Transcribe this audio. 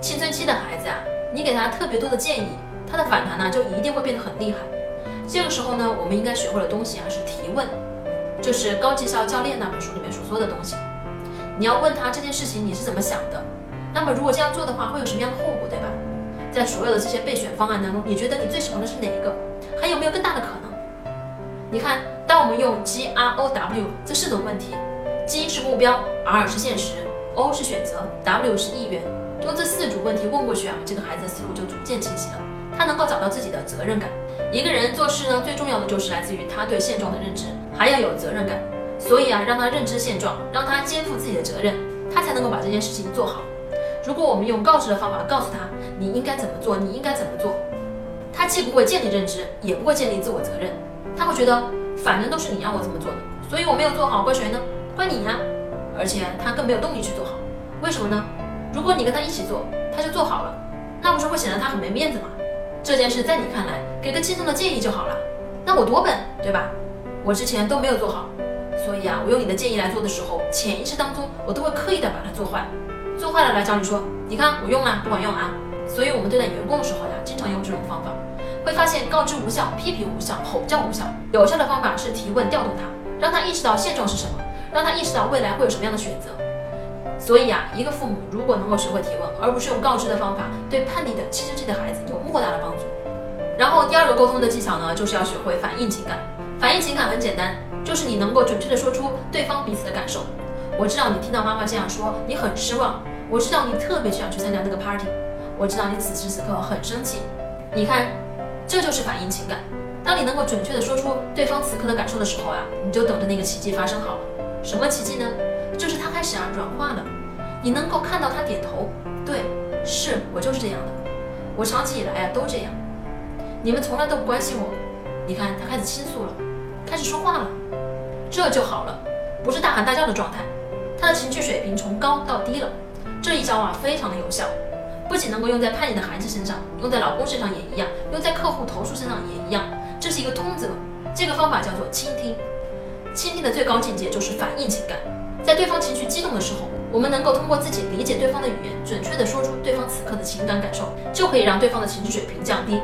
青春期的孩子啊，你给他特别多的建议，他的反弹呢就一定会变得很厉害。这个时候呢，我们应该学会的东西啊是提问，就是高绩效教练那本书里面所说的东西。你要问他这件事情你是怎么想的，那么如果这样做的话会有什么样的后果，对吧？在所有的这些备选方案当中，你觉得你最喜欢的是哪一个？还有没有更大的可能？你看，当我们用 G R O W 这四种问题，G 是目标，R 是现实，O 是选择，W 是意愿，用这四组问题问过去啊，这个孩子的思路就逐渐清晰了，他能够找到自己的责任感。一个人做事呢，最重要的就是来自于他对现状的认知，还要有责任感。所以啊，让他认知现状，让他肩负自己的责任，他才能够把这件事情做好。如果我们用告知的方法告诉他你应该怎么做，你应该怎么做，他既不会建立认知，也不会建立自我责任。他会觉得反正都是你让我这么做的，所以我没有做好，怪谁呢？怪你呀！而且他更没有动力去做好，为什么呢？如果你跟他一起做，他就做好了，那不是会显得他很没面子吗？这件事在你看来，给个轻松的建议就好了，那我多笨，对吧？我之前都没有做好，所以啊，我用你的建议来做的时候，潜意识当中我都会刻意的把它做坏，做坏了来找你说，你看我用了不管用啊。所以我们对待员工的时候呀，经常用这种方法。会发现告知无效、批评无效、吼叫无效，有效的方法是提问调动他，让他意识到现状是什么，让他意识到未来会有什么样的选择。所以啊，一个父母如果能够学会提问，而不是用告知的方法，对叛逆的青春期的孩子有莫大的帮助。然后第二个沟通的技巧呢，就是要学会反映情感。反映情感很简单，就是你能够准确的说出对方彼此的感受。我知道你听到妈妈这样说，你很失望。我知道你特别想去参加那个 party。我知道你此时此刻很生气。你看。这就是反映情感。当你能够准确的说出对方此刻的感受的时候啊，你就等着那个奇迹发生好了。什么奇迹呢？就是他开始啊软化了，你能够看到他点头，对，是我就是这样的，我长期以来啊都这样。你们从来都不关心我，你看他开始倾诉了，开始说话了，这就好了，不是大喊大叫的状态，他的情绪水平从高到低了。这一招啊非常的有效。不仅能够用在叛逆的孩子身上，用在老公身上也一样，用在客户投诉身上也一样，这是一个通则。这个方法叫做倾听。倾听的最高境界就是反映情感，在对方情绪激动的时候，我们能够通过自己理解对方的语言，准确的说出对方此刻的情感感受，就可以让对方的情绪水平降低。